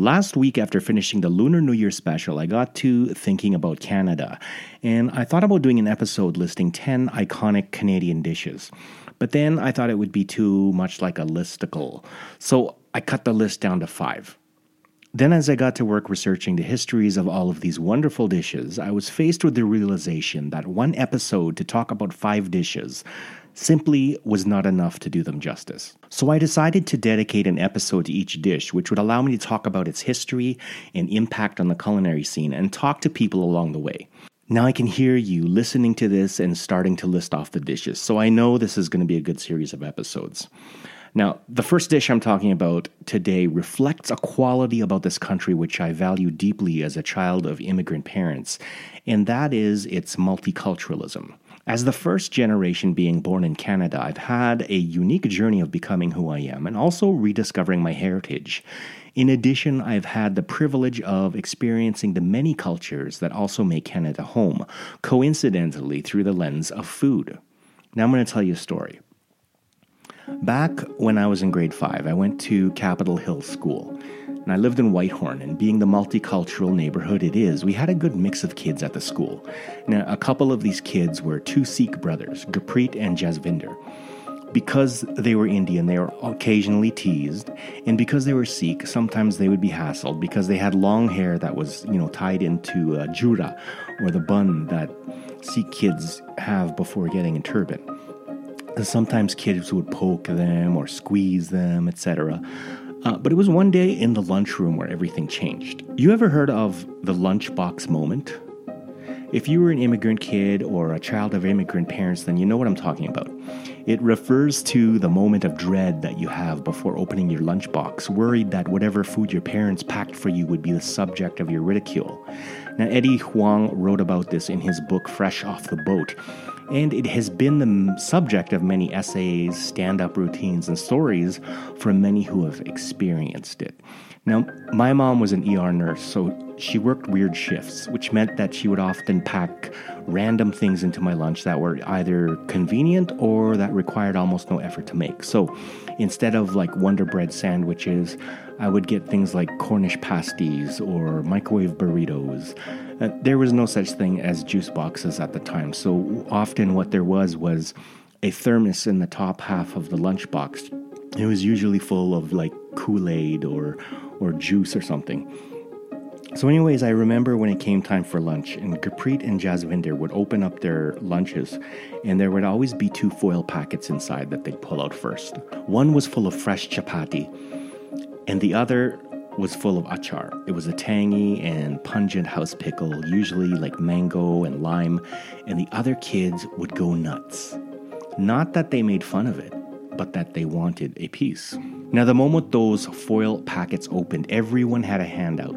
Last week, after finishing the Lunar New Year special, I got to thinking about Canada, and I thought about doing an episode listing 10 iconic Canadian dishes. But then I thought it would be too much like a listicle, so I cut the list down to five. Then, as I got to work researching the histories of all of these wonderful dishes, I was faced with the realization that one episode to talk about five dishes simply was not enough to do them justice. So I decided to dedicate an episode to each dish, which would allow me to talk about its history and impact on the culinary scene and talk to people along the way. Now I can hear you listening to this and starting to list off the dishes, so I know this is going to be a good series of episodes. Now, the first dish I'm talking about today reflects a quality about this country which I value deeply as a child of immigrant parents, and that is its multiculturalism. As the first generation being born in Canada, I've had a unique journey of becoming who I am and also rediscovering my heritage. In addition, I've had the privilege of experiencing the many cultures that also make Canada home, coincidentally through the lens of food. Now I'm going to tell you a story. Back when I was in grade 5, I went to Capitol Hill School and I lived in Whitehorn, and being the multicultural neighborhood it is, we had a good mix of kids at the school. Now, a couple of these kids were two Sikh brothers, Gurpreet and Jasvinder. Because they were Indian, they were occasionally teased, and because they were Sikh, sometimes they would be hassled because they had long hair that was, you know, tied into a jura, or the bun that Sikh kids have before getting a turban. Sometimes kids would poke them or squeeze them, etc. Uh, but it was one day in the lunchroom where everything changed. You ever heard of the lunchbox moment? If you were an immigrant kid or a child of immigrant parents, then you know what I'm talking about. It refers to the moment of dread that you have before opening your lunchbox, worried that whatever food your parents packed for you would be the subject of your ridicule. Now, Eddie Huang wrote about this in his book Fresh Off the Boat, and it has been the subject of many essays, stand up routines, and stories from many who have experienced it. Now, my mom was an ER nurse, so she worked weird shifts, which meant that she would often pack random things into my lunch that were either convenient or that required almost no effort to make. So instead of like Wonder Bread sandwiches, I would get things like Cornish pasties or microwave burritos. Uh, there was no such thing as juice boxes at the time, so often what there was was a thermos in the top half of the lunchbox. It was usually full of like Kool Aid or or juice or something. So, anyways, I remember when it came time for lunch, and Gurpreet and Jasvinder would open up their lunches, and there would always be two foil packets inside that they'd pull out first. One was full of fresh chapati, and the other was full of achar. It was a tangy and pungent house pickle, usually like mango and lime, and the other kids would go nuts. Not that they made fun of it, but that they wanted a piece. Now, the moment those foil packets opened, everyone had a handout.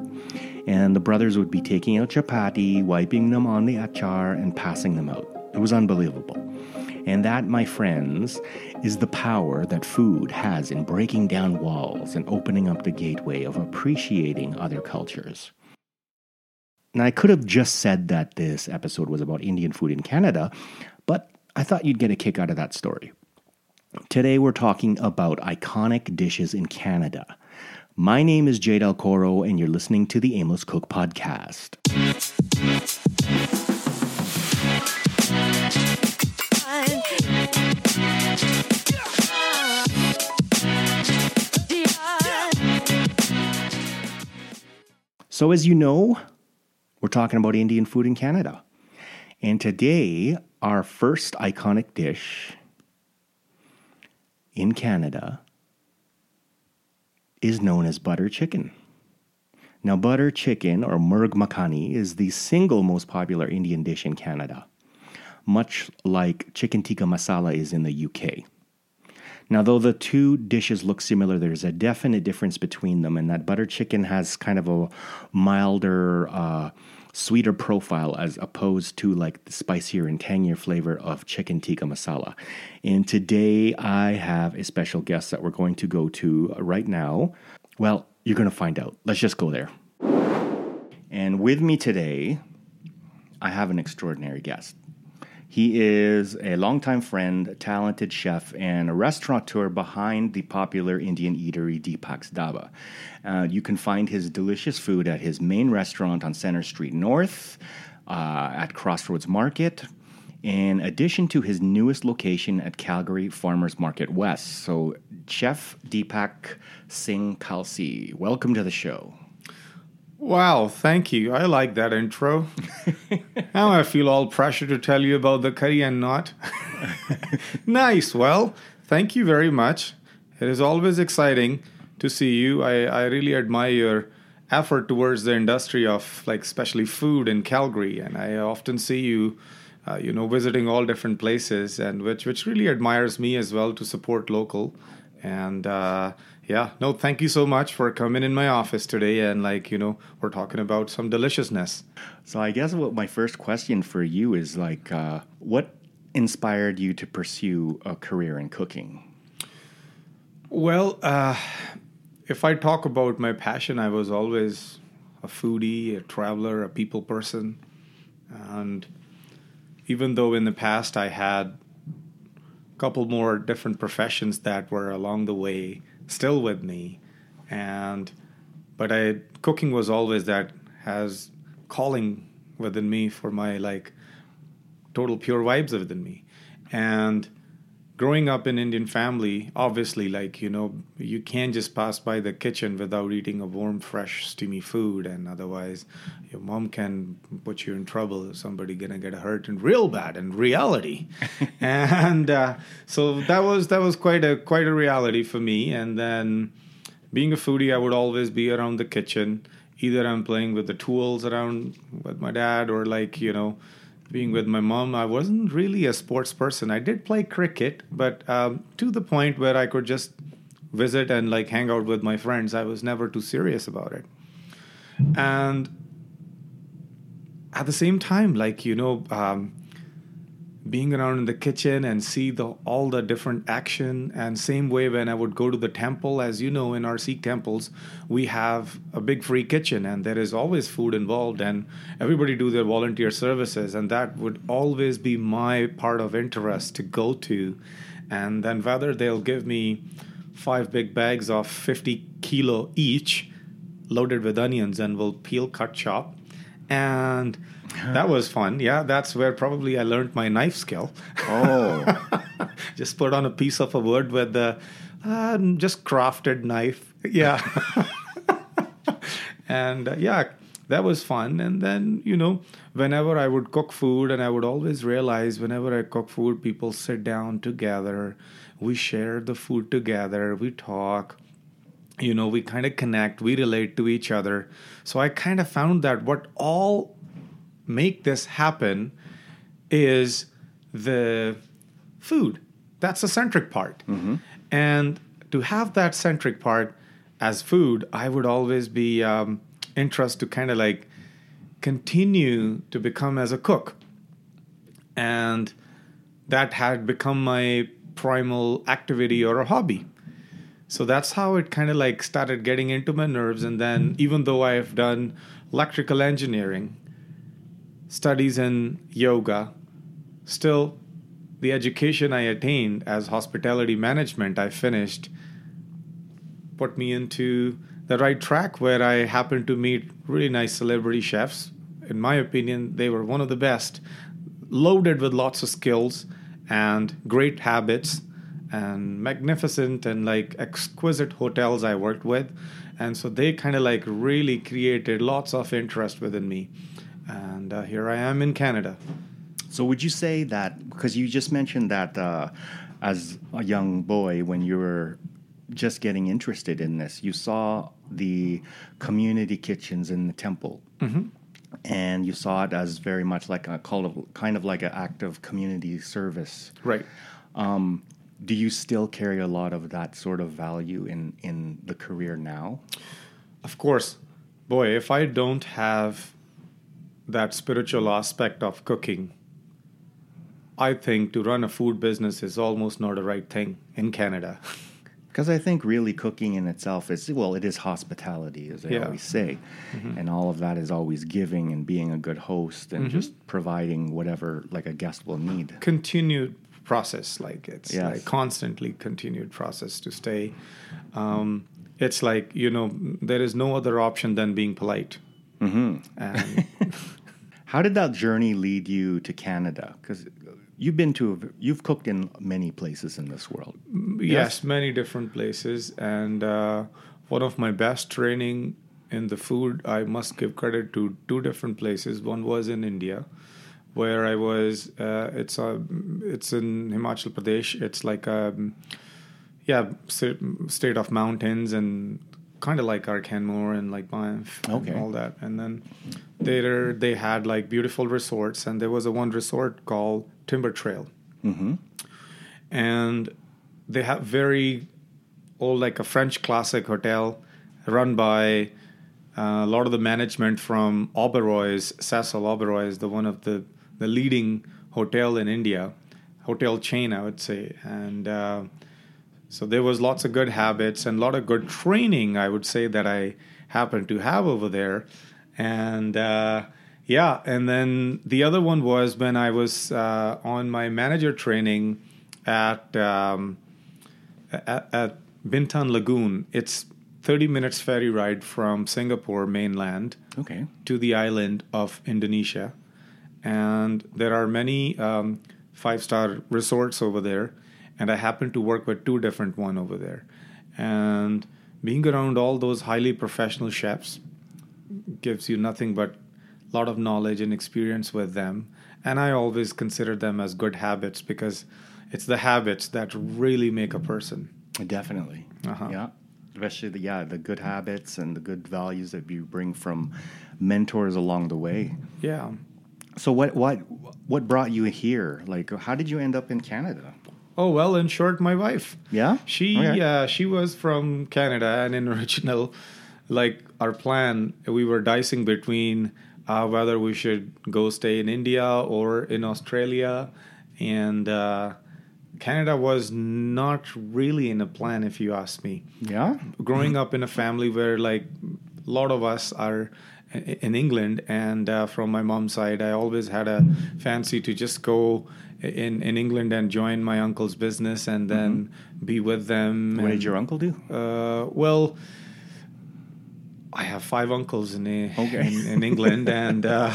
And the brothers would be taking out chapati, wiping them on the achar, and passing them out. It was unbelievable. And that, my friends, is the power that food has in breaking down walls and opening up the gateway of appreciating other cultures. Now, I could have just said that this episode was about Indian food in Canada, but I thought you'd get a kick out of that story. Today we're talking about iconic dishes in Canada. My name is Jay Del Coro, and you're listening to the Aimless Cook Podcast. So, as you know, we're talking about Indian food in Canada. And today, our first iconic dish in Canada is known as butter chicken. Now, butter chicken or murg makhani is the single most popular Indian dish in Canada, much like chicken tikka masala is in the UK. Now, though the two dishes look similar, there's a definite difference between them, and that butter chicken has kind of a milder, uh, sweeter profile as opposed to like the spicier and tangier flavor of chicken tikka masala. And today I have a special guest that we're going to go to right now. Well, you're going to find out. Let's just go there. And with me today, I have an extraordinary guest. He is a longtime friend, talented chef, and a restaurateur behind the popular Indian eatery Deepak's Dhaba. Uh, you can find his delicious food at his main restaurant on Center Street North, uh, at Crossroads Market, in addition to his newest location at Calgary Farmers Market West. So, Chef Deepak Singh Kalsi, welcome to the show. Wow, thank you. I like that intro. now I feel all pressure to tell you about the curry and not. nice. Well, thank you very much. It is always exciting to see you. I, I really admire your effort towards the industry of like especially food in Calgary and I often see you uh, you know visiting all different places and which which really admires me as well to support local and uh, yeah, no, thank you so much for coming in my office today. And like, you know, we're talking about some deliciousness. So I guess what my first question for you is like, uh, what inspired you to pursue a career in cooking? Well, uh, if I talk about my passion, I was always a foodie, a traveler, a people person. And even though in the past I had a couple more different professions that were along the way, still with me and but i cooking was always that has calling within me for my like total pure vibes within me. And growing up in indian family obviously like you know you can't just pass by the kitchen without eating a warm fresh steamy food. And otherwise your mom can put you in trouble somebody gonna get hurt and real bad in reality. And uh, so that was that was quite a quite a reality for me. And then being a foodie i would always be around the kitchen. Either i'm playing with the tools around with my dad or like you know being with my mom, I wasn't really a sports person. I did play cricket, but um, to the point where I could just visit and like hang out with my friends. I was never too serious about it. And at the same time, like, you know, um, being around in the kitchen and see the all the different action and same way when i would go to the temple as you know in our sikh temples we have a big free kitchen and there is always food involved and everybody do their volunteer services and that would always be my part of interest to go to. And then whether they'll give me five big bags of 50 kilo each loaded with onions and we'll peel cut chop. And that was fun. Yeah, that's where probably I learned my knife skill. Oh, just put on a piece of a wood with the uh, just crafted knife. Yeah, and uh, yeah, that was fun. And then you know, whenever I would cook food, and I would always realize whenever I cook food, people sit down together, we share the food together, we talk you know we kind of connect we relate to each other so i kind of found that what all make this happen is the food. That's the centric part. Mm-hmm. And to have that centric part as food, I would always be um, interested to kind of like continue to become as a cook. And that had become my primal activity or a hobby. So that's how it kind of like started getting into my nerves. And then, even though I've done electrical engineering, studies in yoga. Still, the education I attained as hospitality management, I finished, put me into the right track where I happened to meet really nice celebrity chefs. In my opinion, they were one of the best, loaded with lots of skills and great habits and magnificent and like exquisite hotels I worked with. And so they kind of like really created lots of interest within me and uh, here I am in Canada. So, would you say that because you just mentioned that uh, as a young boy, when you were just getting interested in this, you saw the community kitchens in the temple. Mm-hmm. And you saw it as very much like a kind of like an act of community service, right? Um, do you still carry a lot of that sort of value in in the career now? Of course, boy. If I don't have that spiritual aspect of cooking, I think to run a food business is almost not a right thing in Canada. Because I think really cooking in itself is, well, it is hospitality, as I Yeah. always say. And all of that is always giving and being a good host and just providing whatever like a guest will need. continued process like it's Yes. like constantly continued process to stay um, it's like you know there is no other option than being polite mm-hmm. and How did that journey lead you to Canada? Because you've been to, you've cooked in many places in this world. yes many different places and uh, one of my best training in the food i must give credit to two different places one was in india where i was uh, it's a it's in himachal pradesh it's like a yeah state of mountains and kind of like our Canmore and like Banff Okay. and all that and then later they had like beautiful resorts and there was a one resort called Timber Trail Mm-hmm. and they have very old like a french classic hotel run by uh, a lot of the management from Oberoi's Cecil Oberoi is the one of the the leading hotel in India hotel chain I would say and uh, so there was lots of good habits and a lot of good training I would say that I happened to have over there and uh, yeah and then the other one was when I was uh, on my manager training at um, at, at Bintan Lagoon it's 30 minutes ferry ride from Singapore mainland Okay. to the island of Indonesia. And there are many um, five star resorts over there. And I happen to work with two different one over there. And being around all those highly professional chefs gives you nothing but a lot of knowledge and experience with them. And I always consider them as good habits because it's the habits that really make a person. Definitely. Uh-huh. Yeah. Especially the yeah, the good habits and the good values that you bring from mentors along the way. Yeah. So what what what brought you here? Like how did you end up in Canada? Oh well, in short, my wife. Yeah? She Okay. uh, she was from Canada, and in original, like our plan, we were dicing between uh, whether we should go stay in India or in Australia, and uh, Canada was not really in a plan, if you ask me. Yeah? Growing up in a family where like a lot of us are in England, and uh, from my mom's side, I always had a fancy to just go in in England and join my uncle's business and then be with them. What did your uncle do? uh, well, I have five uncles in a, Okay. in, in England, and uh,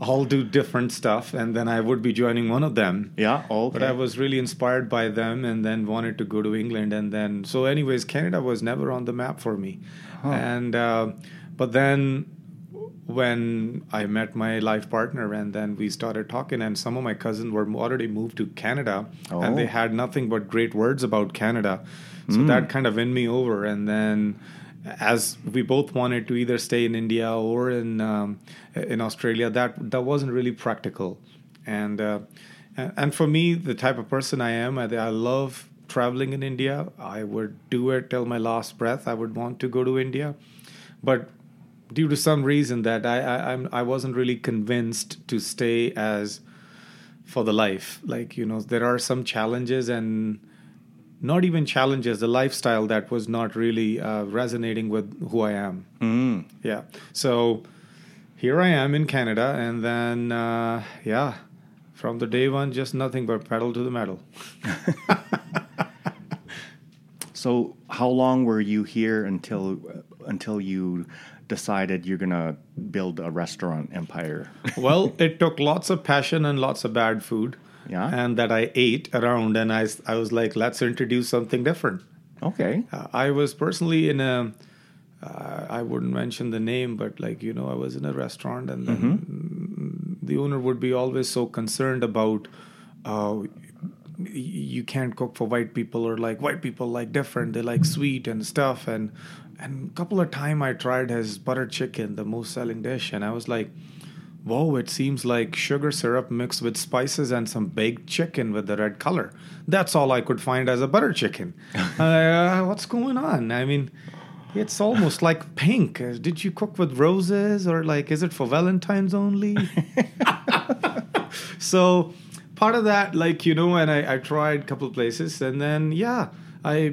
all do different stuff. And then I would be joining one of them. Yeah. Oh, But I was really inspired by them, and then wanted to go to England. And then, so, anyways, Canada was never on the map for me. And uh, but then when I met my life partner, and then we started talking, and some of my cousins were already moved to Canada, and they Oh. had nothing but great words about Canada. So that kind of won me over. And then, as we both wanted to either stay in India or in um, in Australia, that that wasn't really practical. And uh, and and for me, the type of person I am, I, I love traveling in India. I would do it till my last breath. I would want to go to India, but due to some reason that I I, I'm, I wasn't really convinced to stay as for the life. Like you know, there are some challenges and not even challenges. The lifestyle that was not really uh, resonating with who I am. Mm. Yeah. So here I am in Canada, and then uh, yeah, from the day one, just nothing but pedal to the metal. So how long were you here until until you decided you're gonna build a restaurant empire? well, it took lots of passion and lots of bad food. Yeah. And that I ate around, and I, I was like, let's introduce something different. okay. Uh, I was personally in a, uh, I wouldn't mention the name, but like, you know, I was in a restaurant, and then the owner would be always so concerned about, uh, you can't cook for white people or like white people like different they like sweet and stuff and and a couple of time i tried his butter chicken the most selling dish and i was like whoa it seems like sugar syrup mixed with spices and some baked chicken with the red color. That's all i could find as a butter chicken. Uh, what's going on? I mean it's almost like pink. Uh, did you cook with roses or like is it for valentine's only? So part of that like you know and i, I tried a couple places and then yeah i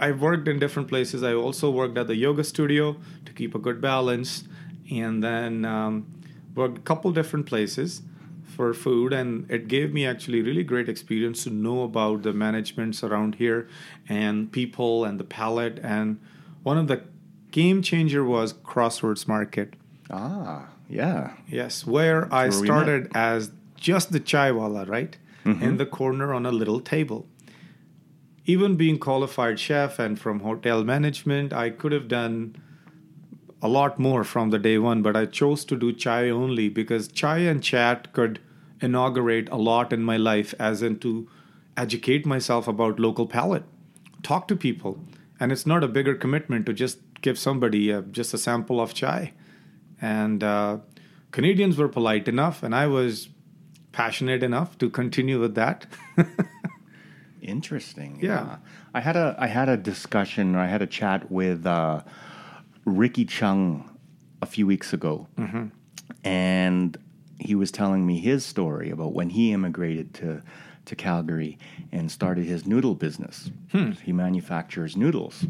I worked in different places. I also worked at the yoga studio to keep a good balance, and then um, worked a couple different places for food and it gave me actually really great experience to know about the managements around here and people and the palate and one of the game changer was crossroads market. Ah, yeah. yes where i where started as just the chai wala right? In the corner on a little table even being qualified chef and from hotel management i could have done a lot more from the day one, but I chose to do chai only because chai and chat could inaugurate a lot in my life, as in to educate myself about local palate, talk to people, and it's not a bigger commitment to just give somebody a, just a sample of chai. And uh, Canadians were polite enough, and I was passionate enough to continue with that. Interesting. Yeah. I had a I had a discussion. or I had a chat with uh, Ricky Chung a few weeks ago, and he was telling me his story about when he immigrated to to Calgary and started his noodle business. He manufactures noodles,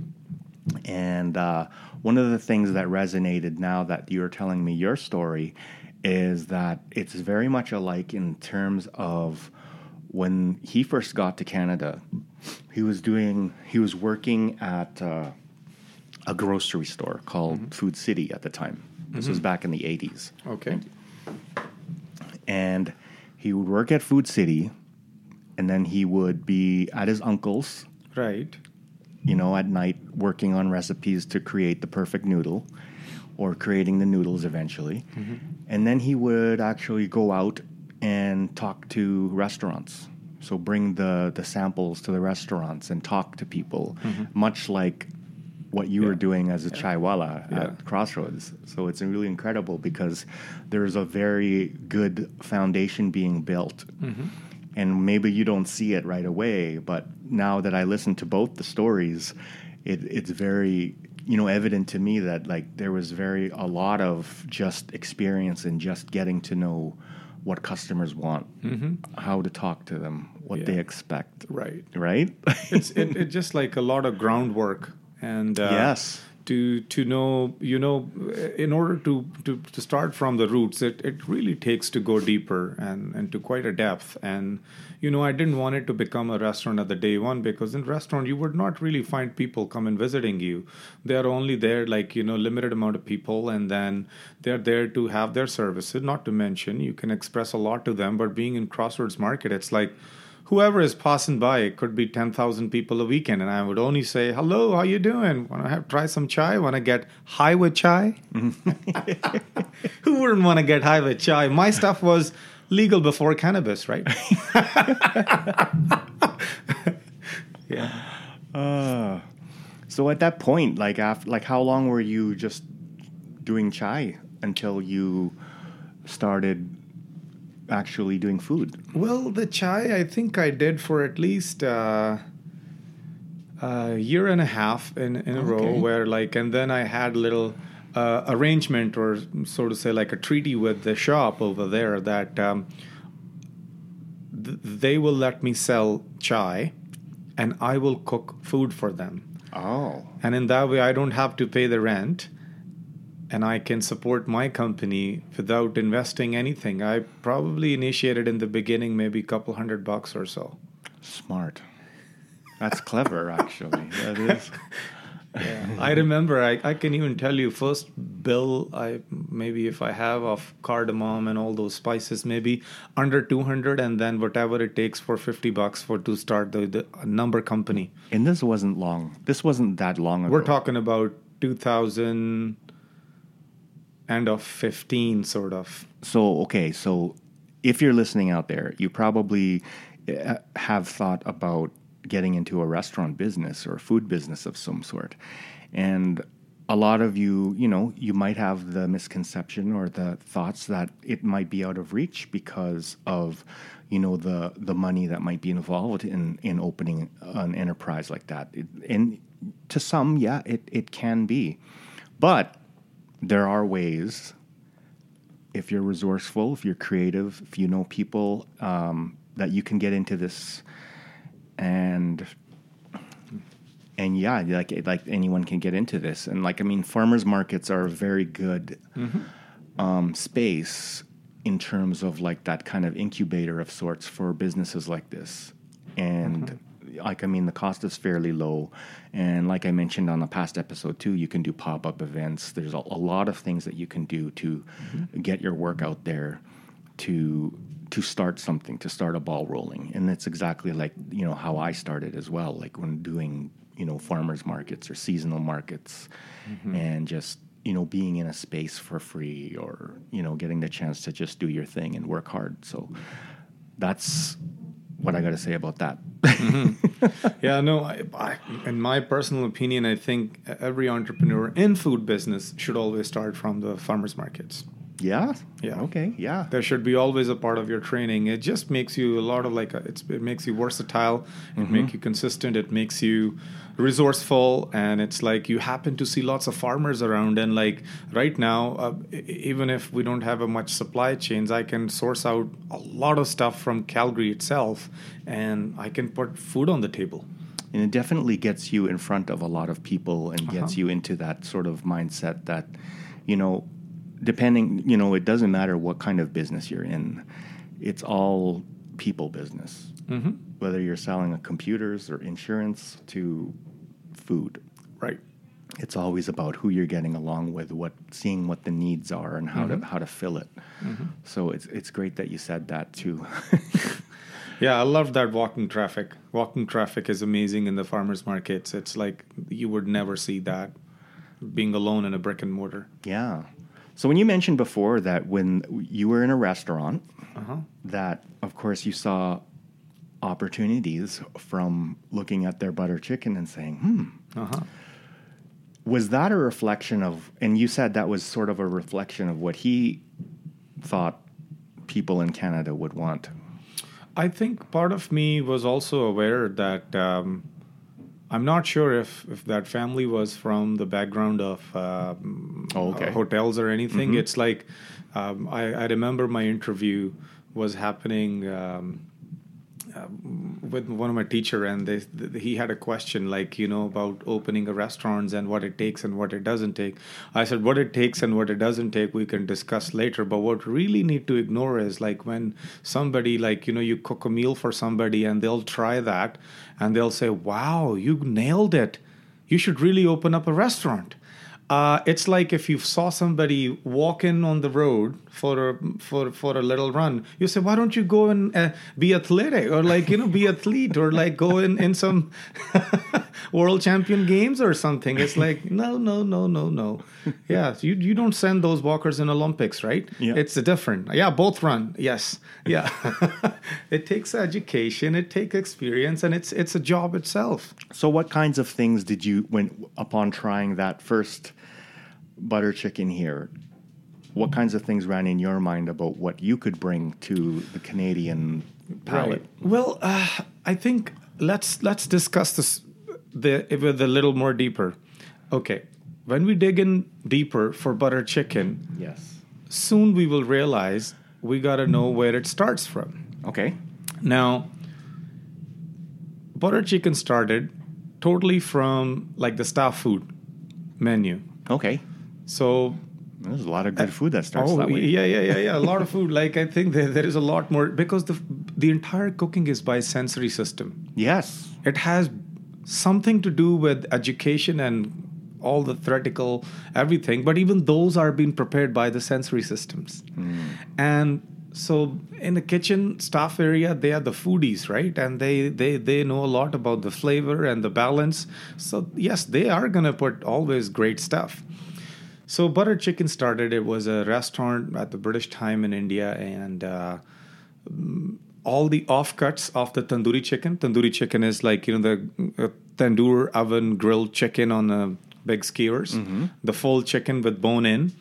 and uh, one of the things that resonated now that you're telling me your story is that it's very much alike in terms of when he first got to Canada. He was doing he was working at uh, a grocery store called mm-hmm. Food City at the time. This was mm-hmm. back in the 80s okay. and he would work at Food City, and then he would be at his uncle's, Right. you know, at night working on recipes to create the perfect noodle, or creating the noodles eventually, mm-hmm. and then he would actually go out and talk to restaurants. So bring the the samples to the restaurants and talk to people, mm-hmm. much like what you were doing as a chaiwala Yeah. at Crossroads. So it's really incredible because there's a very good foundation being built. Mm-hmm. And maybe you don't see it right away, but now that I listen to both the stories, it, it's very you know evident to me that like there was very a lot of just experience and just getting to know what customers want, how to talk to them, what they expect, Right. right? it's it, it just like a lot of groundwork and uh, Yes. To to know you know in order to, to to start from the roots it it really takes to go deeper and and to quite a depth. And you know i didn't want it to become a restaurant at the day one because in restaurant you would not really find people come and visiting you. They're only there like you know limited amount of people and then they're there to have their services not to mention you can express a lot to them but being in crossroads market it's like whoever is passing by it could be 10,000 people a weekend and I would only say hello how you doing? Want to have try some chai? Want to get high with chai? Who wouldn't want to get high with chai? My stuff was legal before cannabis right? Yeah. Ah. So at that point, like after, like how long were you just doing chai until you started actually doing food? Well, the chai, I think I did for at least uh, a year and a half in, in a row, where like, and then I had a little uh, arrangement or so to say, like a treaty with the shop over there that um, th- they will let me sell chai and I will cook food for them. Oh, And in that way, I don't have to pay the rent and I can support my company without investing anything. I probably initiated in the beginning maybe a couple hundred bucks or so. smart. That's clever, actually. That is. I remember I, I can even tell you first bill I maybe if I have of cardamom and all those spices maybe under 200 and then whatever it takes for 50 bucks for to start the, the number company. And this wasn't long. This wasn't that long ago. We're talking about 2000 and of 15 sort of. So, okay, so if you're listening out there, you probably uh, have thought about getting into a restaurant business or a food business of some sort. And a lot of you, you know, you might have the misconception or the thoughts that it might be out of reach because of, you know, the the money that might be involved in in opening an enterprise like that. It, and to some, yeah, it it can be. But there are ways if you're resourceful, if you're creative, if you know people, um, that you can get into this and and yeah, like like anyone can get into this, and like I mean, farmers markets are a very good um, space in terms of like that kind of incubator of sorts for businesses like this, and like I mean, the cost is fairly low, and like I mentioned on the past episode too, you can do pop up events. There's a, a lot of things that you can do to mm-hmm. get your work out there to to start something to start a ball rolling. And it's exactly like you know how i started as well like when doing you know farmers markets or seasonal markets mm-hmm. and just you know being in a space for free or you know getting the chance to just do your thing and work hard. So that's what i got to say about that mm-hmm. Yeah, no, I, I, in my personal opinion, I think every entrepreneur in food business should always start from the farmers markets. Yeah Yeah. okay yeah There should be always a part of your training. It just makes you a lot of like a, it's, it makes you versatile. It mm-hmm. makes you consistent. It makes you resourceful, and it's like you happen to see lots of farmers around. And like right now, uh, even if we don't have a much supply chains, I can source out a lot of stuff from Calgary itself, and I can put food on the table. and it definitely gets you in front of a lot of people and gets uh-huh. you into that sort of mindset that you know depending you know it doesn't matter what kind of business you're in it's all people business Mm-hmm. whether you're selling computers or insurance to food Right. it's always about who you're getting along with what seeing what the needs are and how to how to fill it so it's it's great that you said that too Yeah, I love that walking traffic. Walking traffic is amazing in the farmers markets. It's like you would never see that being alone in a brick and mortar. Yeah. So when you mentioned before that when you were in a restaurant, Uh-huh. that of course you saw opportunities from looking at their butter chicken and saying, "Hmm." Uh-huh. Was that a reflection of? And you said that was sort of a reflection of what he thought people in Canada would want. I think part of me was also aware that um, I'm not sure if, if that family was from the background of um, Oh, okay. uh, hotels or anything. It's like um, I, I remember my interview was happening um, um, with one of my teacher, and they, th- he had a question like you know about opening a restaurants and what it takes and what it doesn't take. I said what it takes and what it doesn't take we can discuss later. But what really need to ignore is like when somebody like you know you cook a meal for somebody and they'll try that and they'll say, "Wow, you nailed it! You should really open up a restaurant." Uh, it's like if you saw somebody walking on the road for a for for a little run, you say, "Why don't you go and uh, be athletic or like you know be athlete or like go in in some world champion games or something?" It's like no no no no no. Yeah, you you don't send those walkers in Olympics, right? Yeah. It's different. Yeah, both run. Yes, yeah. it takes education, it takes experience, and it's it's a job itself. So, what kinds of things did you, when upon trying that first butter chicken here, what kinds of things ran in your mind about what you could bring to the Canadian palate? Well, uh, I think let's let's discuss this the with a little more deeper. Okay, when we dig in deeper for butter chicken, Yes. soon we will realize we got to know where it starts from. Okay. Now, butter chicken started totally from like the staff food menu. Okay. So There's a lot of good uh, food that starts oh that way. yeah yeah yeah yeah a lot of food like i think there, there is a lot more because the the entire cooking is by sensory system Yes. it has something to do with education and all the theoretical everything but even those are being prepared by the sensory systems. And so in the kitchen staff area they are the foodies right? And they they they know a lot about the flavor and the balance. So yes they are going to put always great stuff. So butter chicken started. It was a restaurant at the british time in india and uh, all the offcuts of the tandoori chicken. Tandoori chicken is like you know the uh, tandoor oven grilled chicken on the big skewers, mm-hmm. the full chicken with bone in.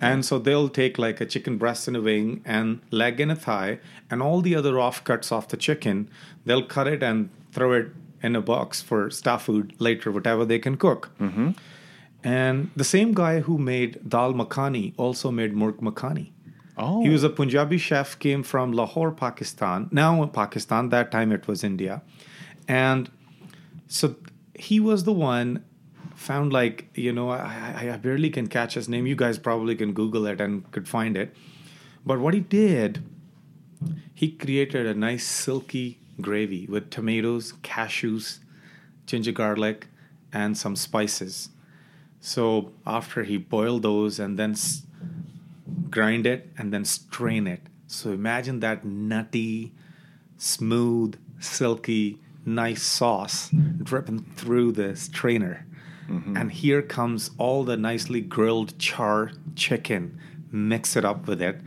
And so they'll take like a chicken breast and a wing and leg and a thigh and all the other offcuts of the chicken. They'll cut it and throw it in a box for staff food later, whatever they can cook. Mm-hmm. And the same guy who made dal makhani also made murg makhani. Oh. He was a oh. Punjabi chef, came from Lahore, Pakistan. Now Pakistan, that time it was India. And so he was the one found like you know I, I barely can catch his name you guys probably can google it and could find it but what he did he created a nice silky gravy with tomatoes cashews ginger garlic and some spices so after he boiled those and then grind it and then strain it so imagine that nutty smooth silky nice sauce dripping through the strainer mm-hmm. and here comes all the nicely grilled char chicken. Mix it up with it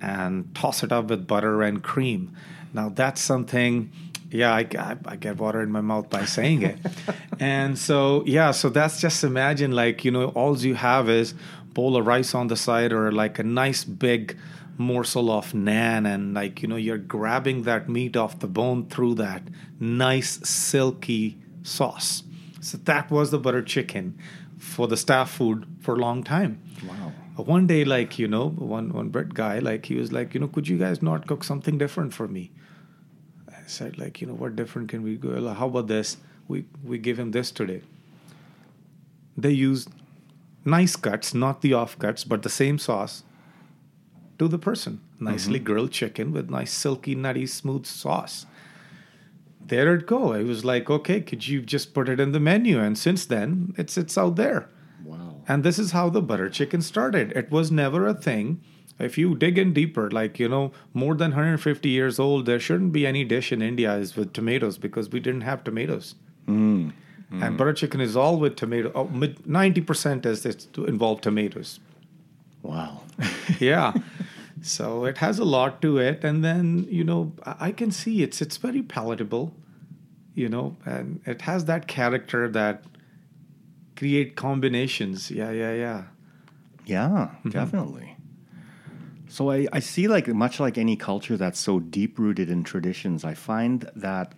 and toss it up with butter and cream. Now that's something, yeah, I, I, I get water in my mouth by saying it. and so, yeah, so that's just imagine like, you know, all you have is bowl of rice on the side or like a nice big morsel of naan and like, you know, you're grabbing that meat off the bone through that nice silky sauce. So that was the butter chicken for the staff food for a long time. Wow. One day, like you know, one one Brit guy, like he was like, you know, could you guys not cook something different for me? I said, like, you know, what different can we go? How about this? We we give him this today. They used nice cuts, not the off cuts, but the same sauce to the person. Nicely grilled chicken with nice silky, nutty, smooth sauce there it go. I was like, okay, could you just put it in the menu? And since then, it's it's out there. Wow. And this is how the butter chicken started. It was never a thing. If you dig in deeper, like you know, more than 150 years old, there shouldn't be any dish in India is with tomatoes because we didn't have tomatoes. Mm. And mm. butter chicken is all with tomato. Oh, 90% is it's to involve tomatoes. Wow. yeah. So it has a lot to it, and then you know I can see it's it's very palatable, you know, and it has that character that create combinations. Yeah, yeah, yeah. Yeah, mm-hmm. definitely. So I, I see like much like any culture that's so deep rooted in traditions, I find that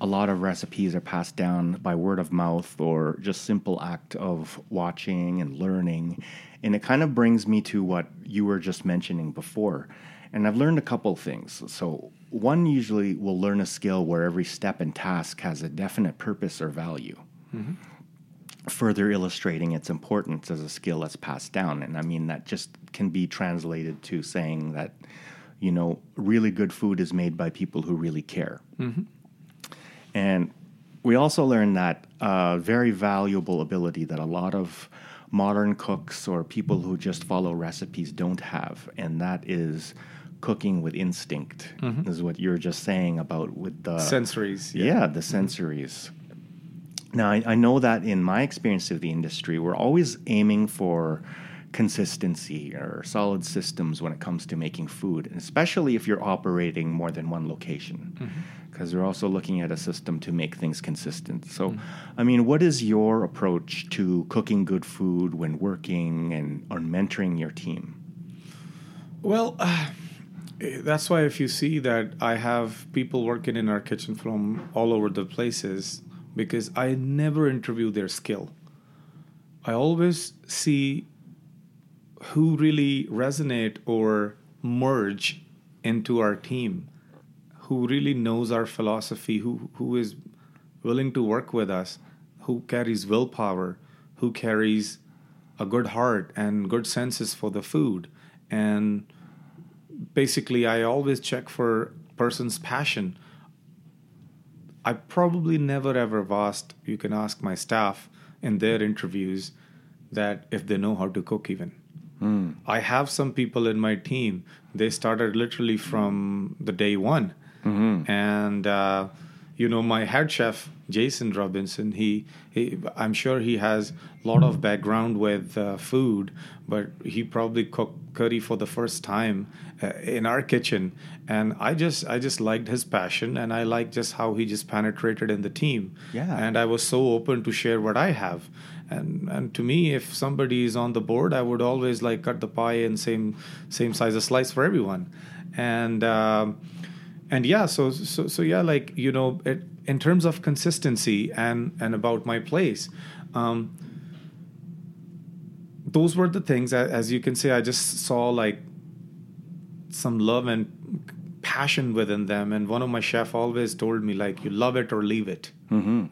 a lot of recipes are passed down by word of mouth or just simple act of watching and learning. And it kind of brings me to what you were just mentioning before. And I've learned a couple things. So one usually will learn a skill where every step and task has a definite purpose or value mm-hmm. further illustrating its importance as a skill that's passed down. And I mean, that just can be translated to saying that, you know, really good food is made by people who really care. Mm-hmm. And we also learned that uh, very valuable ability that a lot of modern cooks or people who just follow recipes don't have, and that is cooking with instinct. This is what you're just saying about with the Sensories. yeah, the sensories. Now, I, I know that in my experience of the industry, we're always aiming for consistency or solid systems when it comes to making food, and especially if you're operating more than one location, because we're also looking at a system to make things consistent. So, I mean, what is your approach to cooking good food when working and on mentoring your team? Well, uh, that's why if you see that I have people working in our kitchen from all over the places, because I never interview their skill. I always see who really resonate or merge into our team, who really knows our philosophy, who who is willing to work with us, who carries willpower, who carries a good heart and good senses for the food. And basically i always check for person's passion. I probably never ever have asked you can ask my staff in their interviews that if they know how to cook even. Hmm. I have some people in my team. They started literally from the day one and uh, you know my head chef jason robinson he, he i'm sure he has a lot of background with uh, food but he probably cooked curry for the first time uh, in our kitchen. And i just i just liked his passion and i liked just how he just penetrated in the team. Yeah. and i was so open to share what i have. And and to me if somebody is on the board i would always like cut the pie in same same size of slice for everyone. And um, and yeah so so so yeah like you know it, in terms of consistency and and about my place um those were the things as you can see i just saw like some love and passion within them. And one of my chef always told me like you love it or leave it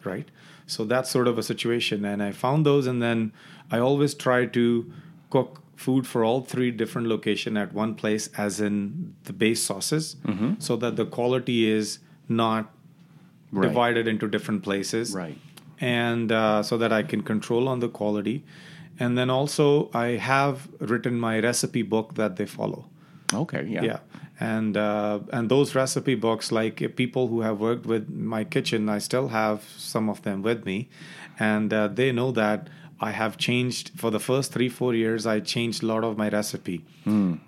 right? So that's sort of a situation. And I found those, and then I always try to cook food for all three different location at one place as in the base sauces Mm-hmm. so that the quality is not Right. divided into different places Right. and uh, so that i can control on the quality and then also i have written my recipe book that they follow Okay. Yeah. yeah and uh, and those recipe books like people who have worked with my kitchen i still have some of them with me and uh, they know that i have changed for the first three four years i changed a lot of my recipe.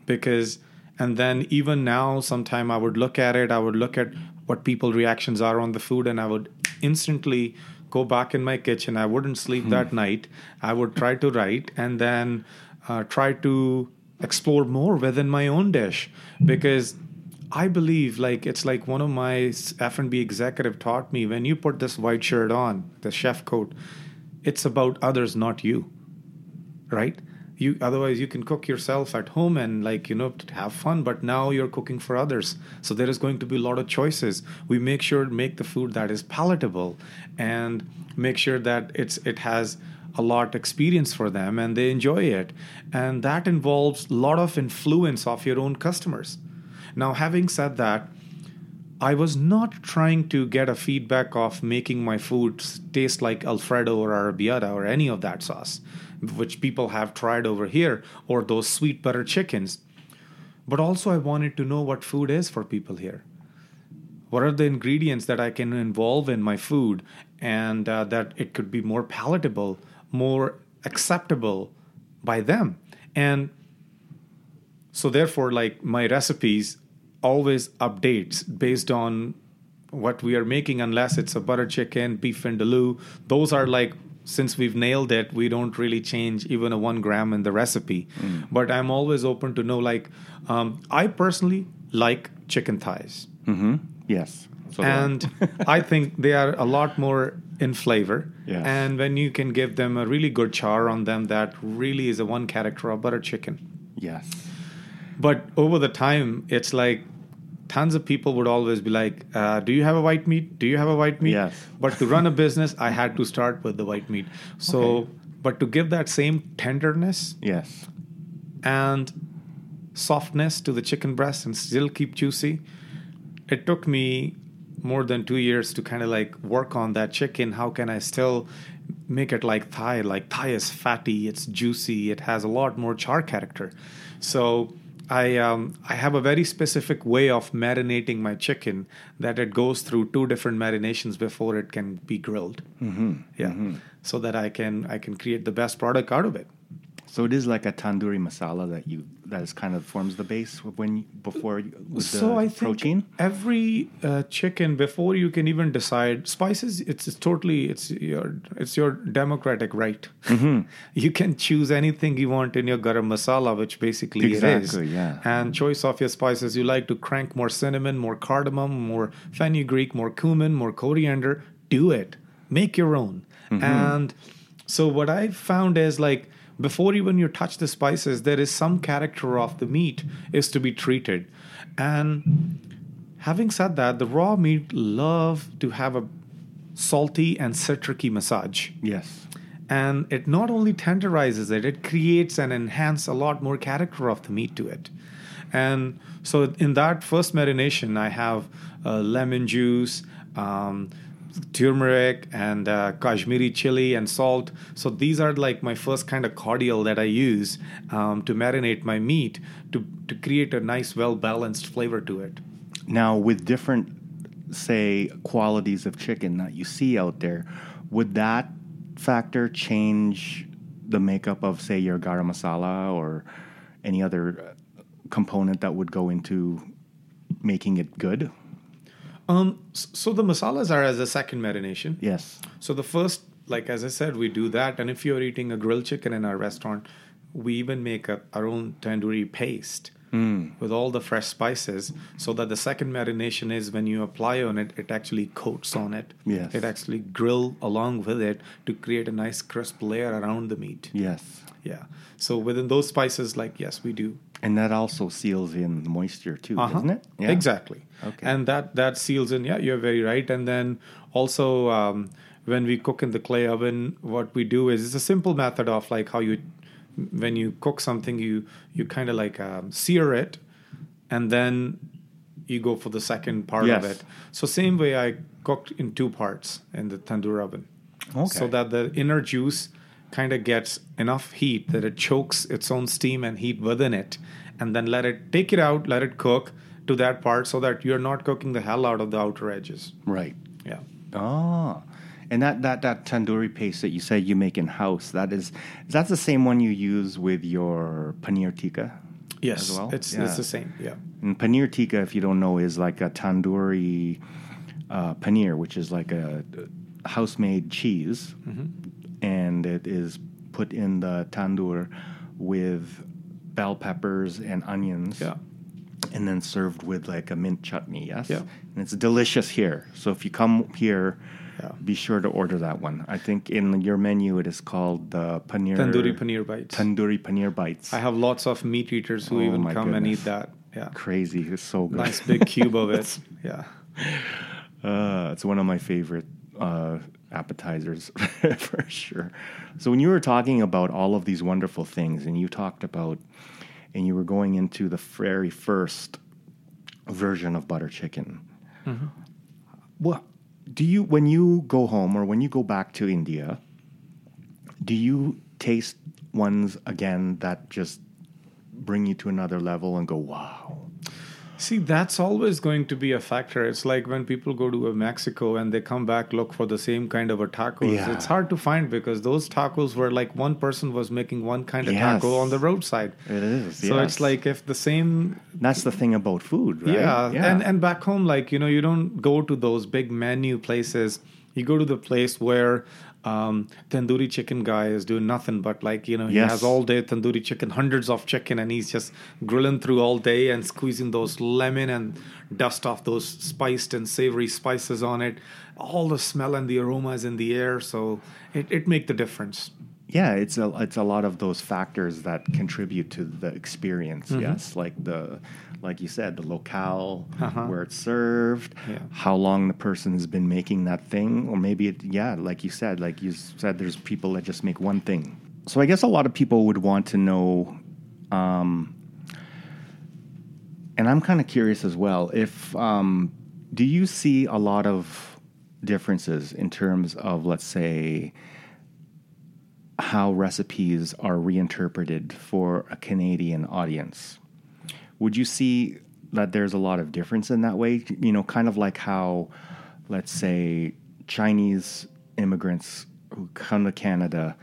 Because and then even now sometime i would look at it i would look at what people reactions are on the food and i would instantly go back in my kitchen. I wouldn't sleep that night. I would try to write and then uh, try to explore more within my own dish. Because I believe like it's like one of my F&B executive taught me when you put this white shirt on, the chef coat, it's about others not you. Right? You otherwise you can cook yourself at home and like you know have fun but now you're cooking for others. So there is going to be a lot of choices. We make sure to make the food that is palatable and make sure that it's it has a lot experience for them and they enjoy it and that involves a lot of influence of your own customers now having said that i was not trying to get a feedback of making my food taste like alfredo or arrabbiata or any of that sauce which people have tried over here or those sweet butter chickens but also i wanted to know what food is for people here what are the ingredients that I can involve in my food and uh, that it could be more palatable, more acceptable by them. And so therefore like my recipes always updates based on what we are making unless it's a butter chicken, beef vindaloo. Those are like since we've nailed it, we don't really change even a one gram in the recipe. But I'm always open to know like um, I personally like chicken thighs Mm-hmm. Yes. So and I think they are a lot more in flavor. Yes. And when you can give them a really good char on them, that really is a one character of butter chicken. yes. But over the time, it's like tons of people would always be like, uh, "Do you have a white meat? Do you have a white meat?" Yes. But to run a business, I had to start with the white meat. So, Okay. but to give that same tenderness Yes. and softness to the chicken breast and still keep juicy. It took me more than two years to kind of like work on that chicken. How can I still make it like thigh? Like thigh is fatty, it's juicy, it has a lot more char character. So I um, I have a very specific way of marinating my chicken that it goes through two different marinations before it can be grilled. Mm-hmm. Yeah, so that I can I can create the best product out of it. So it is like a tandoori masala that you that is kind of forms the base of when before you, with so the I think protein. every uh, chicken before you can even decide spices. It's, it's totally it's your it's your democratic right. Mm-hmm. you can choose anything you want in your garam masala, which basically it Exactly, is. yeah. And choice of your spices. You like to crank more cinnamon, more cardamom, more fenugreek, more cumin, more coriander. Do it. Make your own. Mm-hmm. And so what I found is like before even you touch the spices, there is some character of the meat is to be treated. And having said that, the raw meat love to have a salty and citricy massage. Yes. And it not only tenderizes it, it creates and enhance a lot more character of the meat to it. And so in that first marination, I have uh, lemon juice, um, turmeric, and uh, Kashmiri chili and salt. So these are like my first kind of cordial that I use um, to marinate my meat to, to create a nice, well balanced flavor to it. Now, with different, say, qualities of chicken that you see out there, would that factor change the makeup of, say, your garam masala or any other uh, component that would go into making it good? Um, so the masalas are as a second marination. Yes. So the first, like as I said, we do that, and if you're eating a grilled chicken in our restaurant, we even make a, our own tandoori paste with all the fresh spices, so that the second marination is when you apply on it, it actually coats on it. Yes. It actually grill along with it to create a nice crisp layer around the meat. Yes. Yeah. So within those spices, like yes, we do. And that also seals in the moisture too, Uh-huh. doesn't it? Yeah. Exactly. Okay. And that that seals in. Yeah, you're very right. And then also um, when we cook in the clay oven, what we do is it's a simple method of like how you when you cook something, you you kind of like um, sear it, and then you go for the second part Yes. of it. So same way I cooked in two parts in the tandoor oven, Okay. so that the inner juice kind of gets enough heat that it chokes its own steam and heat within it, and then let it take it out, let it cook to that part, so that you're not cooking the hell out of the outer edges. Right. Yeah. Oh. And that, that, that tandoori paste that you said you make in house, that is, that's the same one you use with your paneer tikka? Yes, as well? it's Yeah. it's the same. Yeah. And paneer tikka, if you don't know, is like a tandoori uh, paneer, which is like a house made cheese. Mm-hmm. And it is put in the tandoor with bell peppers and onions. Yeah. And then served with like a mint chutney, yes? Yeah. And it's delicious here. So if you come here, Yeah. be sure to order that one. I think in your menu it is called the paneer. Tandoori paneer bites. Tandoori paneer bites. I have lots of meat eaters who Oh, even come and eat that. Yeah. Crazy. It's so good. Nice big cube of it. Yeah. Uh, it's one of my favorite uh, appetizers for sure. So when you were talking about all of these wonderful things, and you talked about, and you were going into the very first version of butter chicken. Mm-hmm. What do you when you go home or when you go back to India? Do you taste ones again that just bring you to another level and go, wow? See, that's always going to be a factor. It's like when people go to Mexico and they come back look for the same kind of a tacos. Yeah. It's hard to find because those tacos were like one person was making one kind of Yes. taco on the roadside. It is. So yes. it's like if the same That's the thing about food, right? Yeah. And and back home, like, you know, you don't go to those big menu places. You go to the place where um, tandoori chicken guy is doing nothing but like, you know, he Yes. has all day tandoori chicken, hundreds of chicken, and he's just grilling through all day and squeezing those lemon and dust off those spiced and savory spices on it. All the smell and the aroma is in the air, so it, it make the difference. yeah, it's a it's a lot of those factors that contribute to the experience. Mm-hmm. Yes, like the like you said, the locale, Uh-huh. where it's served, Yeah. how long the person has been making that thing, or maybe it yeah, like you said, like you said, there's people that just make one thing. So I guess a lot of people would want to know. Um, and I'm kind of curious as well. If um, do you see a lot of differences in terms of, let's say, how recipes are reinterpreted for a Canadian audience? Would you see that there's a lot of difference in that way? You know, kind of like how, let's say, Chinese immigrants who come to Canada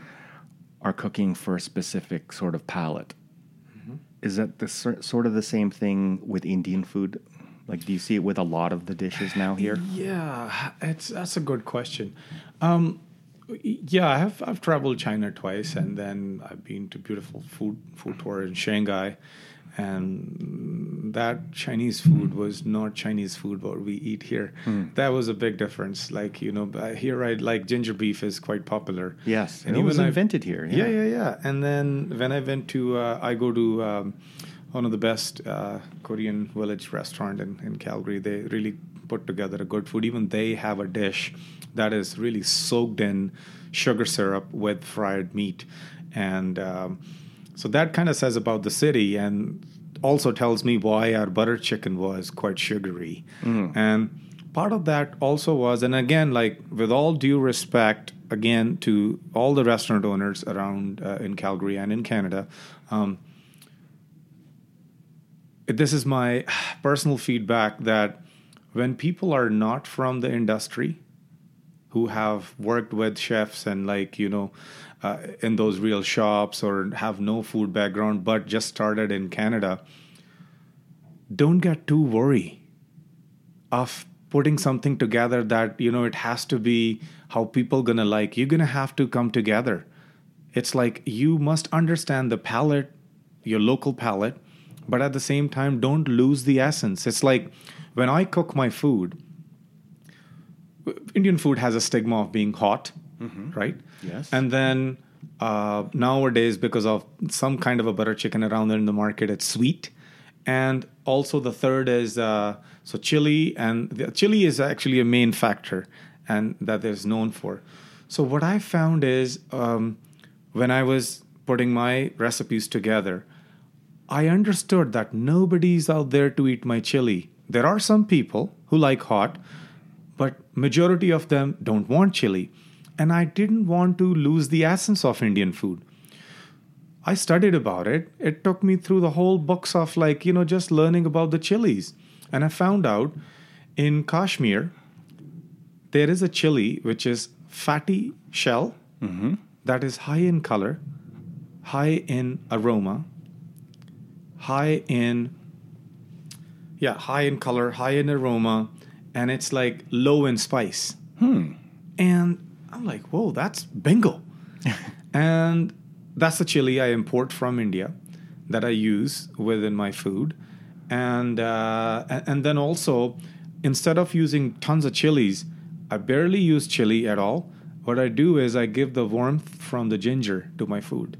are cooking for a specific sort of palate. Is that the sort of the same thing with Indian food? Like, do you see it with a lot of the dishes now here? Yeah, it's that's a good question. Um, yeah, I have I've traveled China twice, and then I've been to beautiful food food tour in Shanghai, and that Chinese food was not Chinese food what we eat here. That was a big difference. Like you know, here I like ginger beef is quite popular. Yes, and it was even I've- invented here. Yeah, yeah, yeah. And then when I went to, uh, I go to um, one of the best uh, Korean village restaurant in, in Calgary. They really put together a good food. Even they have a dish that is really soaked in sugar syrup with fried meat, and um, so that kind of says about the city and also tells me why our butter chicken was quite sugary. And part of that also was, and again, like with all due respect, again to all the restaurant owners around uh, in Calgary and in Canada, um, this is my personal feedback that when people are not from the industry, who have worked with chefs and like you know uh, in those real shops or have no food background but just started in canada don't get too worried of putting something together that you know it has to be how people gonna like. You're gonna have to come together. It's like you must understand the palate your local palate but at the same time don't lose the essence. It's like when i cook my food Indian food has a stigma of being hot, right? Yes. And then uh, nowadays, because of some kind of a butter chicken around there in the market, it's sweet. And also the third is uh, so chili, and the chili is actually a main factor. and that is known for. So what I found is um, when I was putting my recipes together, I understood that nobody's out there to eat my chili. There are some people who like hot, but majority of them don't want chili. And I didn't want to lose the essence of Indian food. I studied about it. It took me through the whole books of like, you know, just learning about the chilies. And I found out in Kashmir, there is a chili which is fatty shell mm-hmm. that is high in color, high in aroma, high in yeah, high in color, high in aroma, and it's like low in spice. Hmm. And I'm like, whoa, that's bingo. and that's the chili I import from India that I use within my food. And uh, and then also, instead of using tons of chilies, I barely use chili at all. What I do is I give the warmth from the ginger to my food.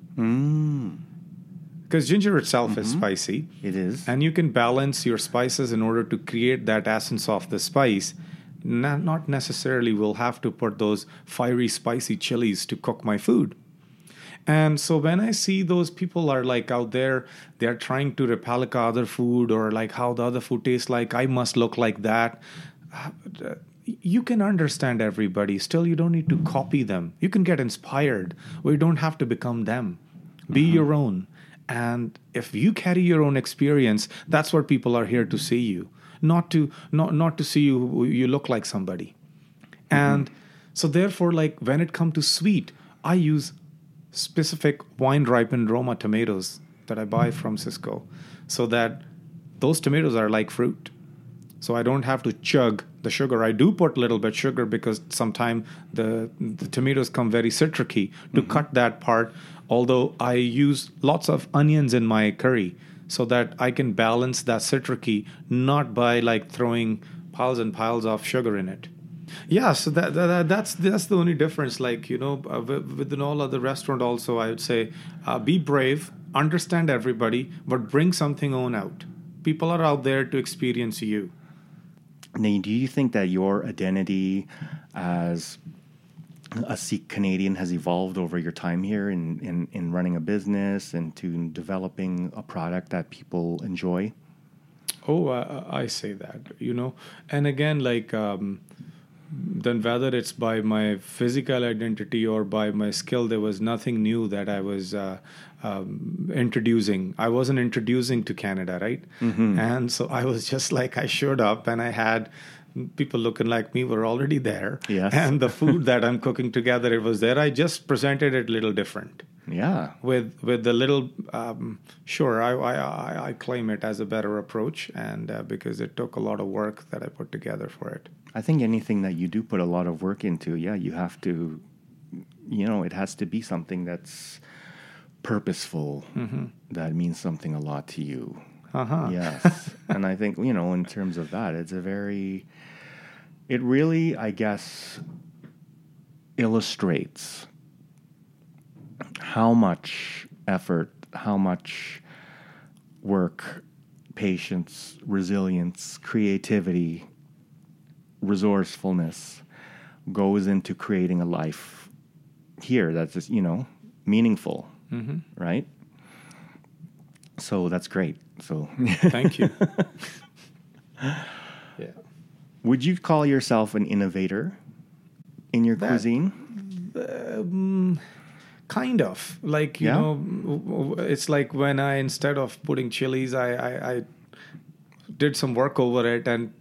Because ginger itself is spicy. It is. And you can balance your spices in order to create that essence of the spice. Not, not necessarily will have to put those fiery, spicy chilies to cook my food. And so when I see those people are like out there, they're trying to replicate other food or like how the other food tastes like, I must look like that. You can understand everybody. Still, you don't need to copy them. You can get inspired, or you don't have to become them. Be mm-hmm. your own. And if you carry your own experience, that's what people are here to see you, not to not not to see you you look like somebody. And so therefore, like when it comes to sweet, I use specific wine ripened Roma tomatoes that I buy from Sysco, so that those tomatoes are like fruit. So I don't have to chug the sugar. I do put a little bit sugar because sometimes the the tomatoes come very citricy to mm-hmm. cut that part. Although I use lots of onions in my curry so that I can balance that citricy, not by like throwing piles and piles of sugar in it. Yeah, so that, that that's that's the only difference. Like you know, uh, wi- within all other restaurant, also I would say, uh, be brave, understand everybody, but bring something own out. People are out there to experience you. Now, do you think that your identity as a Sikh Canadian has evolved over your time here in, in, in running a business and to developing a product that people enjoy? Oh, I, I say that, you know. And again, like, um, then whether it's by my physical identity or by my skill, there was nothing new that I was uh, um, introducing. I wasn't introducing to Canada, right? And so I was just like, I showed up and I had people looking like me were already there. Yes. And the food that I'm cooking together, it was there. I just presented it a little different Yeah. with with the little um, sure I, I I I claim it as a better approach and uh, because it took a lot of work that I put together for it. I think anything that you do put a lot of work into, yeah, you have to, you know, it has to be something that's purposeful, that means something a lot to you. Uh-huh. Yes. and I think, you know, in terms of that, it's a very, it really, I guess, illustrates how much effort, how much work, patience, resilience, creativity, resourcefulness goes into creating a life here that's just, you know, meaningful, mm-hmm. right? So that's great. So, Thank you. would you call yourself an innovator in your That- cuisine? Um, kind of like you Yeah? know it's like when I instead of putting chilies I, I I did some work over it and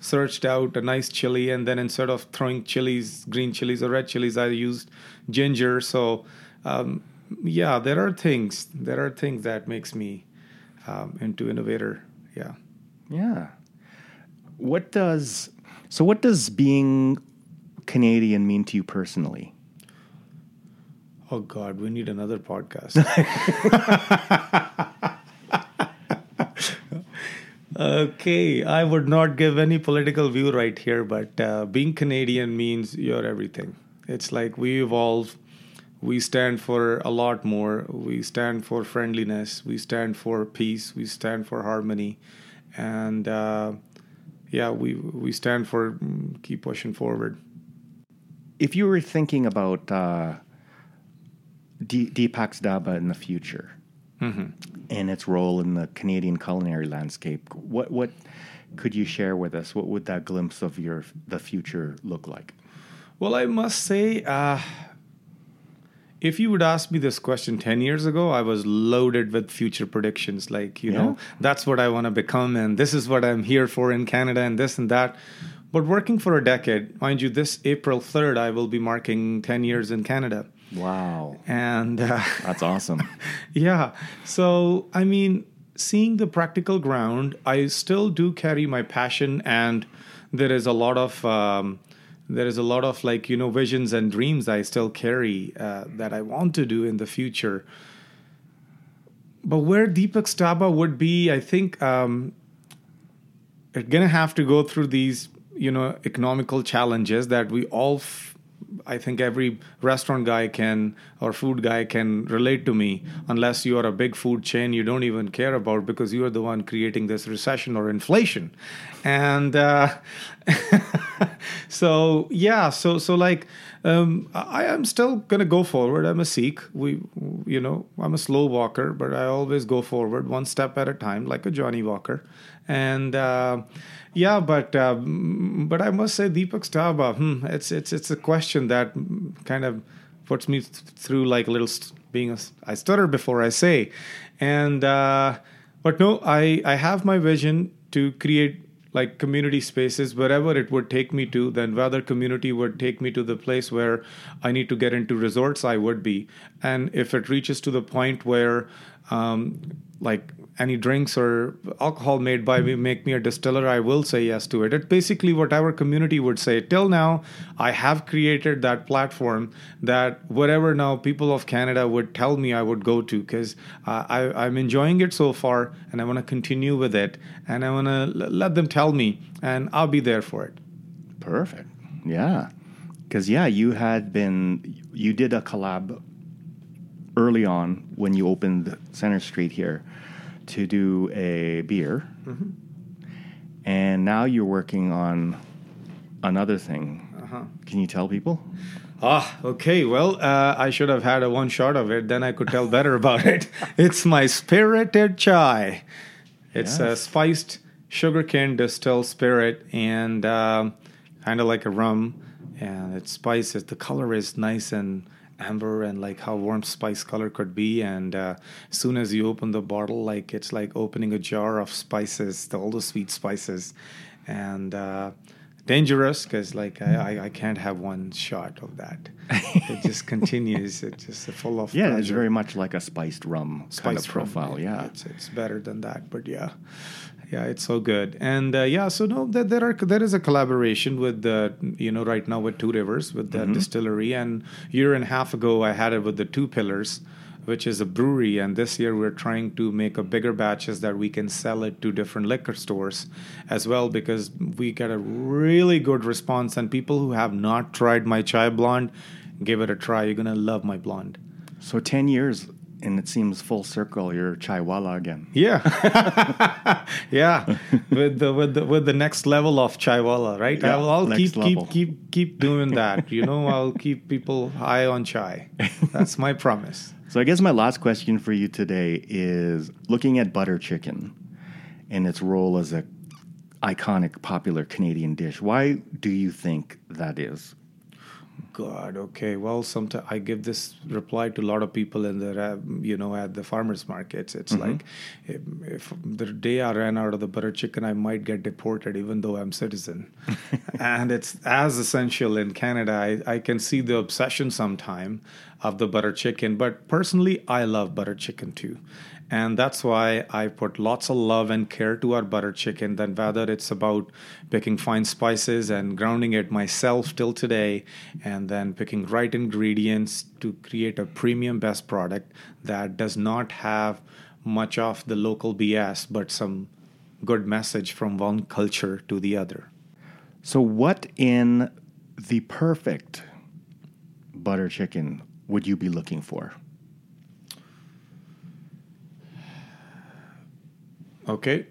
searched out a nice chili and then instead of throwing chilies green chilies or red chilies I used ginger so um, yeah there are things there are things that makes me um, into innovator yeah Yeah. What does so what does being Canadian mean to you personally? oh god we need another podcast Okay, I would not give any political view right here, but uh, being Canadian means you're everything. It's like we evolve, we stand for a lot more. We stand for friendliness, we stand for peace, we stand for harmony, and uh, yeah, we we stand for mm, keep pushing forward. if you were thinking about uh, D- Deepak's Dhaba in the future and its role in the Canadian culinary landscape, what what could you share with us? What would that glimpse of your the future look like? Well, I must say, uh, if you would ask me this question 10 years ago, I was loaded with future predictions. Like, you Yeah. know, that's what I want to become, and this is what I'm here for in Canada, and this and that. But working for a decade, mind you, this April 3rd, I will be marking 10 years in Canada. Wow, And uh, that's awesome. yeah. So, I mean, seeing the practical ground, I still do carry my passion, and there is a lot of. Um, there is a lot of like you know visions and dreams I still carry uh, that I want to do in the future. But where deepak Dhaba would be, I think um, it's gonna have to go through these you know economical challenges that we all i think every restaurant guy can or food guy can relate to me unless you are a big food chain you don't even care about because you are the one creating this recession or inflation and uh, so yeah so so like um, I am still gonna go forward. I'm a Sikh. We, you know, I'm a slow walker, but I always go forward, one step at a time, like a Johnny Walker. And uh, yeah, but um, but I must say, Deepak Dhaba. Hmm, it's it's it's a question that kind of puts me th- through like a little st- being a I stutter before I say, and uh, but no, I I have my vision to create like community spaces wherever it would take me to then whether community would take me to the place where i need to get into resorts i would be and if it reaches to the point where um, like any drinks or alcohol made by me make me a distiller i will say yes to it it's basically whatever community would say till now i have created that platform that whatever now people of canada would tell me i would go to because uh, I, i'm enjoying it so far and i want to continue with it and i want to l- let them tell me and i'll be there for it Perfect. Yeah. Because, yeah, you had been, you did a collab early on when you opened Center Street here to do a beer. And now you're working on another thing. Uh-huh. Can you tell people? Ah, okay. Well, uh, I should have had a one shot of it. Then I could tell better about it. It's my spirited chai. It's a Yes. spiced sugarcane distilled spirit and um, kind of like a rum. And it's spices. The color is nice and amber and like how warm spice color could be. And uh, as soon as you open the bottle, like it's like opening a jar of spices, all the sweet spices. And uh, dangerous because like I, I, can't have one shot of that. it just continues. It's just full of Yeah, it's very much like a spiced rum kind of Spice rum. profile. Yeah. it's it's better than that, but yeah, yeah, it's so good. And uh, yeah, so no, there, there are there is a collaboration with the you know right now with Two Rivers with the Mm-hmm. distillery, and year and a half ago I had it with the Two Pillars. Which is a brewery, and this year we're trying to make a bigger batches that we can sell it to different liquor stores as well because we get a really good response. And people who have not tried my chai blonde, give it a try. You're gonna love my blonde. So 10 years, and it seems full circle, you're Chaiwala again. Yeah, yeah, with the with the with the next level of chaiwala, right? Yeah, I'll, I'll keep level. keep keep keep doing that. You know, I'll keep people high on chai. That's my promise. So I guess my last question for you today is looking at butter chicken and its role as a iconic popular Canadian dish. Why do you think that is? God, okay. Well, sometimes I give this reply to a lot of people in the, you know, at the farmers markets. It's mm-hmm. like if, if the day I ran out of the butter chicken, I might get deported, even though I'm citizen. and it's as essential in Canada. I, I can see the obsession sometime of the butter chicken, but personally, I love butter chicken too. And that's why I put lots of love and care to our butter chicken. Then whether it's about picking fine spices and grounding it myself till today, and then picking right ingredients to create a premium best product that does not have much of the local BS, but some good message from one culture to the other. So, what in the perfect butter chicken would you be looking for? Okay.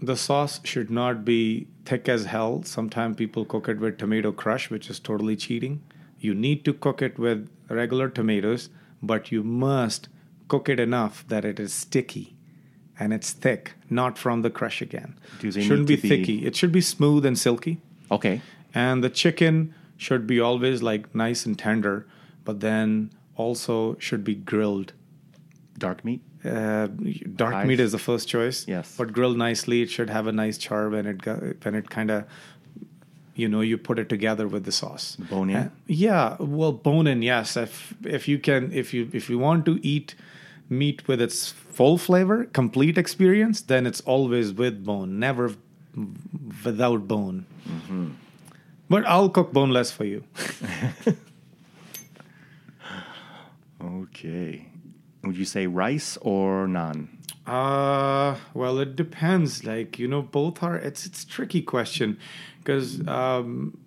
The sauce should not be thick as hell. Sometimes people cook it with tomato crush, which is totally cheating. You need to cook it with regular tomatoes, but you must cook it enough that it is sticky and it's thick, not from the crush again. Shouldn't be be- thicky. It should be smooth and silky. Okay. And the chicken should be always like nice and tender, but then also should be grilled. Dark meat. Uh, dark meat is the first choice. Yes. but grilled nicely, it should have a nice char when it go- when it kind of, you know, you put it together with the sauce. Bone in? Uh, yeah, well, bone in, yes. If if you can, if you if you want to eat meat with its full flavor, complete experience, then it's always with bone, never without bone. Mm-hmm. But I'll cook boneless for you. Okay. Would you say rice or naan? Uh, well, it depends. Like you know, both are. It's it's a tricky question because um,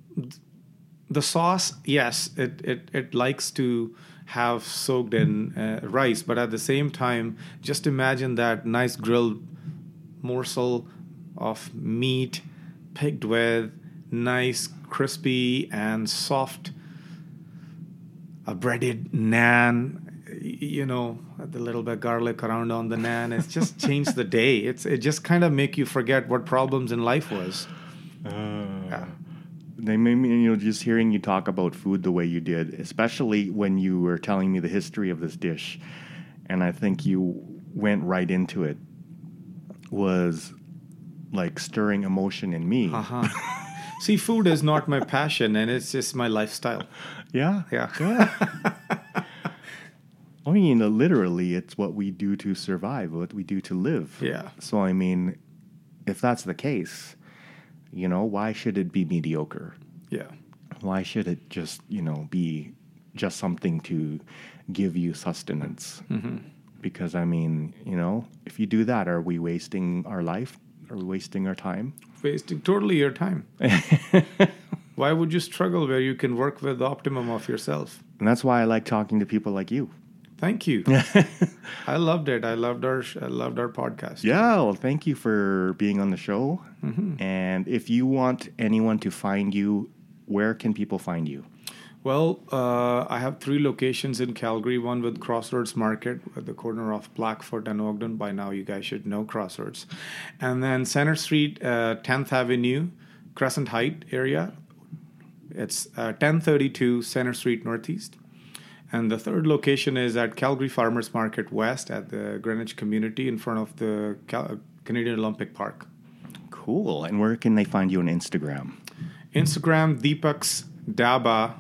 the sauce, yes, it it it likes to have soaked in uh, rice, but at the same time, just imagine that nice grilled morsel of meat picked with nice crispy and soft a breaded naan. You know the little bit garlic around on the naan it's just changed the day. It's it just kind of make you forget what problems in life was yeah. They made me, you know, just hearing you talk about food the way you did, especially when you were telling me the history of this dish, and I think you went right into it, was like stirring emotion in me. uh-huh see food is not my passion and it's just my lifestyle Yeah. yeah I mean, uh, literally, it's what we do to survive, what we do to live. Yeah. So, I mean, if that's the case, you know, why should it be mediocre? yeah Why should it just, you know, be just something to give you sustenance? Mm-hmm. Because, I mean, you know, if you do that, are we wasting our life? Are we wasting our time? wasting totally your time why would you struggle where you can work with the optimum of yourself And that's why I like talking to people like you. Thank you i loved it i loved our sh- i loved our podcast Yeah, well, thank you for being on the show. And if you want anyone to find you, where can people find you? Well, uh, I have three locations in Calgary. One with Crossroads Market at the corner of Blackfoot and Ogden. By now, you guys should know Crossroads. And then Center Street, uh, 10th Avenue, Crescent Height area. It's uh, 1032 Center Street Northeast. And the third location is at Calgary Farmers Market West at the Greenwich Community in front of the Cal- Canadian Olympic Park. Cool. And where can they find you on Instagram? Instagram, Deepak's Dhaba.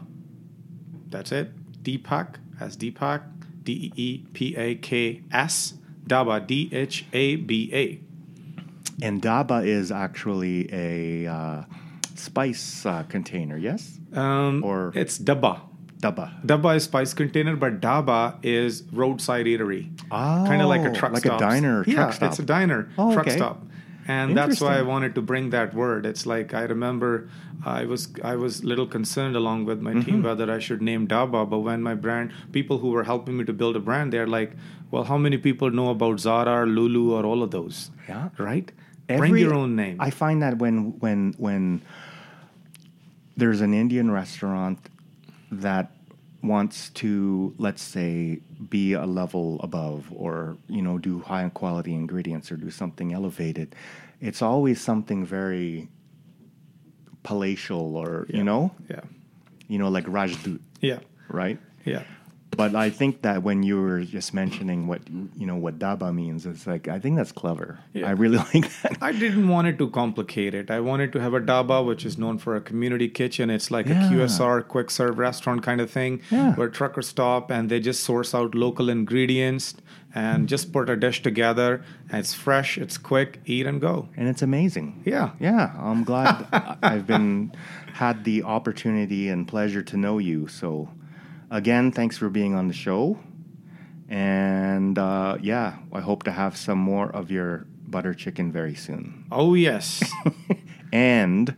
That's it. Deepak as Deepak, D E E P A K S, Dhaba, D H A B A. And Daba is actually a uh, spice uh, container, yes? Um, Or- it's Daba. Daba. Daba is spice container, but Daba is roadside eatery. Oh, kind of like a truck stop. like stop. a diner, Yeah, truck stop. it's a diner, Oh, truck okay. stop. And that's why I wanted to bring that word. It's like I remember I was I was a little concerned along with my Mm-hmm. team whether I should name Dhaba, but when my brand people who were helping me to build a brand, they're like, "Well, how many people know about Zara, Lulu, or all of those?" Yeah. right. bring your own name. I find that when when when there's an Indian restaurant that wants to let's say be a level above or you know do high quality ingredients or do something elevated it's always something very palatial or Yeah. you know? Yeah, you know like rajdut yeah, right? Yeah. But I think that when you were just mentioning what you know what dhaba means, it's like I think that's clever. Yeah. I really like that. I didn't want it to complicate it. I wanted to have a dhaba, which is known for a community kitchen. It's like Yeah. a QSR, quick serve restaurant kind of thing, Yeah. where truckers stop and they just source out local ingredients and just put a dish together. And it's fresh, it's quick, eat and go. and it's amazing. Yeah. Yeah, I'm glad I've been had the opportunity and pleasure to know you. So, again, thanks for being on the show. And uh, yeah, I hope to have some more of your butter chicken very soon. Oh, yes. And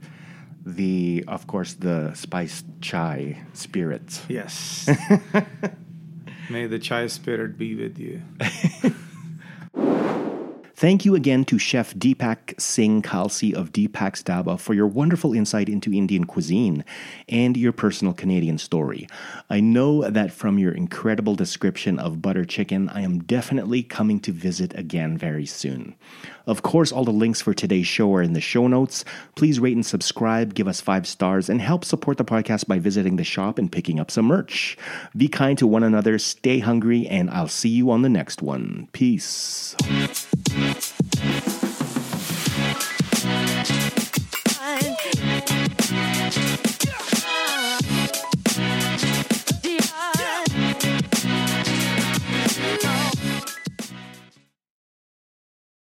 the, of course, the spiced chai spirits. yes. May the chai spirit be with you. Thank you again to Chef Deepak Singh Kalsi of Deepak's Dhaba for your wonderful insight into Indian cuisine and your personal Canadian story. I know that from your incredible description of butter chicken, I am definitely coming to visit again very soon. Of course, all the links for today's show are in the show notes. Please rate and subscribe, give us five stars, and help support the podcast by visiting the shop and picking up some merch. Be kind to one another, stay hungry, and I'll see you on the next one. Peace.